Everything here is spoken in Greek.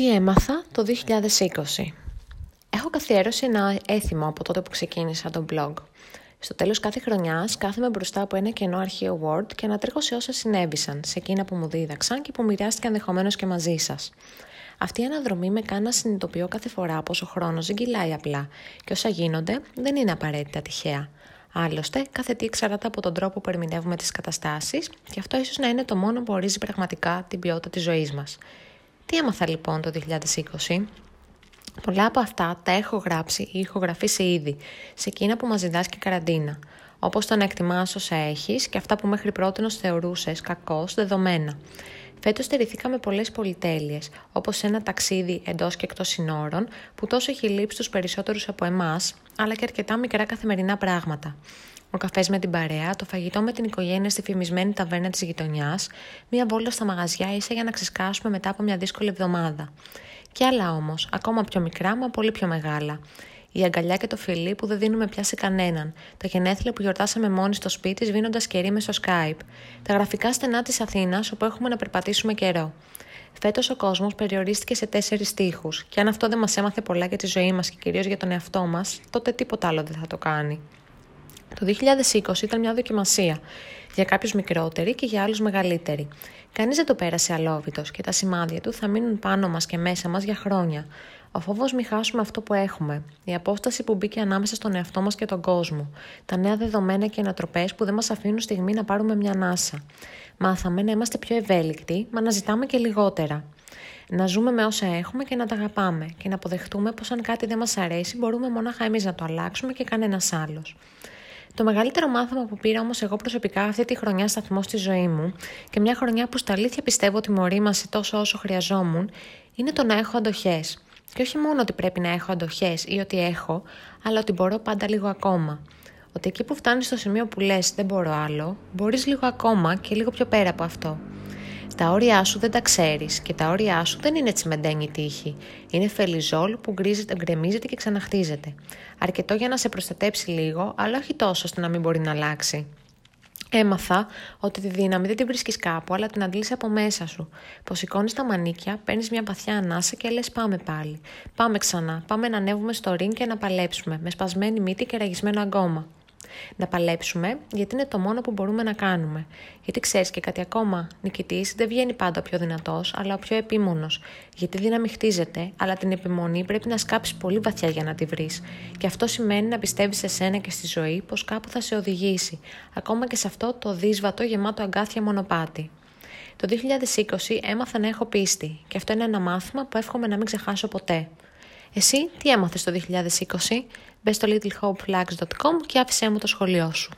Τι έμαθα το 2020. Έχω καθιέρωση ένα έθιμο από τότε που ξεκίνησα το blog. Στο τέλος κάθε χρονιάς κάθομαι μπροστά από ένα κενό αρχείο Word και ανατρέχω σε όσα συνέβησαν, σε εκείνα που μου δίδαξαν και που μοιράστηκα ενδεχομένως και μαζί σας. Αυτή η αναδρομή με κάνει να συνειδητοποιώ κάθε φορά πως ο χρόνος δεν κυλάει απλά και όσα γίνονται δεν είναι απαραίτητα τυχαία. Άλλωστε, κάθε τι εξαρτάται από τον τρόπο που ερμηνεύουμε τις καταστάσεις και αυτό ίσως να είναι το μόνο που ορίζει πραγματικά την ποιότητα της ζωής μας. Τι έμαθα λοιπόν το 2020? Πολλά από αυτά τα έχω γράψει ή ηχογραφήσει ήδη, σε εκείνα που μας διδάσκει η καραντίνα, όπως το να εκτιμάς όσα έχεις και αυτά που μέχρι πρώτη θεωρούσες κακώς δεδομένα. Φέτος στερηθήκαμε πολλές πολυτέλειες, όπως ένα ταξίδι εντός και εκτός συνόρων, που τόσο έχει λείψει τους περισσότερους από εμάς, αλλά και αρκετά μικρά καθημερινά πράγματα ο καφές με την παρέα, το φαγητό με την οικογένεια στη φημισμένη ταβέρνα της γειτονιάς, μία βόλτα στα μαγαζιά ίσα για να ξεσκάσουμε μετά από μια δύσκολη εβδομάδα. Και άλλα όμως, ακόμα πιο μικρά, μα πολύ πιο μεγάλα. Η αγκαλιά και το φιλί που δεν δίνουμε πια σε κανέναν. Τα γενέθλια που γιορτάσαμε μόνοι στο σπίτι σβήνοντας κερί μες στο Skype. Τα γραφικά στενά της Αθήνας όπου έχουμε να περπατήσουμε καιρό. Φέτος ο κόσμος περιορίστηκε σε τέσσερις τείχου, και αν αυτό δεν μας έμαθε πολλά για τη ζωή μας και κυρίως για τον εαυτό μας, τότε τίποτα άλλο δεν θα το κάνει. Το 2020 ήταν μια δοκιμασία για κάποιους μικρότεροι και για άλλους μεγαλύτεροι. Κανείς δεν το πέρασε αλόβητος και τα σημάδια του θα μείνουν πάνω μας και μέσα μας για χρόνια. Ο φόβος μη χάσουμε αυτό που έχουμε, η απόσταση που μπήκε ανάμεσα στον εαυτό μας και τον κόσμο, τα νέα δεδομένα και ανατροπές που δεν μας αφήνουν στιγμή να πάρουμε μια ανάσα. Μάθαμε να είμαστε πιο ευέλικτοι, μα να ζητάμε και λιγότερα. Να ζούμε με όσα έχουμε και να τα αγαπάμε και να αποδεχτούμε πως αν κάτι δεν μας αρέσει μπορούμε μονάχα εμείς να το αλλάξουμε και κανένας άλλος. Το μεγαλύτερο μάθημα που πήρα όμως εγώ προσωπικά αυτή τη χρονιά σταθμό στη ζωή μου και μια χρονιά που στα αλήθεια πιστεύω ότι μου ορίμασε τόσο όσο χρειαζόμουν, είναι το να έχω αντοχές. Και όχι μόνο ότι πρέπει να έχω αντοχές ή ότι έχω, αλλά ότι μπορώ πάντα λίγο ακόμα. Ότι εκεί που φτάνεις στο σημείο που λες δεν μπορώ άλλο, μπορείς λίγο ακόμα και λίγο πιο πέρα από αυτό. Τα όρια σου δεν τα ξέρεις και τα όρια σου δεν είναι τσιμεντένη τύχη. Είναι φελιζόλ που γκρεμίζεται και ξαναχτίζεται. Αρκετό για να σε προστατέψει λίγο, αλλά όχι τόσο ώστε να μην μπορεί να αλλάξει. Έμαθα ότι τη δύναμη δεν την βρίσκεις κάπου, αλλά την αντλήσει από μέσα σου. Πω σηκώνει τα μανίκια, παίρνεις μια παθιά ανάσα και λες: Πάμε πάλι. Πάμε ξανά. Πάμε να ανέβουμε στο ring και να παλέψουμε, με σπασμένη μύτη και ραγισμένο αγκώμα να παλέψουμε, γιατί είναι το μόνο που μπορούμε να κάνουμε. Γιατί ξέρεις και κάτι ακόμα, νικητής δεν βγαίνει πάντα ο πιο δυνατός, αλλά ο πιο επίμονος. Γιατί η δύναμη χτίζεται, αλλά την επιμονή πρέπει να σκάψεις πολύ βαθιά για να τη βρεις. Και αυτό σημαίνει να πιστεύεις σε σένα και στη ζωή πως κάπου θα σε οδηγήσει, ακόμα και σε αυτό το δύσβατο γεμάτο αγκάθια μονοπάτι. Το 2020 έμαθα να έχω πίστη και αυτό είναι ένα μάθημα που εύχομαι να μην ξεχάσω ποτέ. Εσύ τι έμαθες το 2020? Μπες στο littlehopeflags.com και άφησέ μου το σχολείο σου.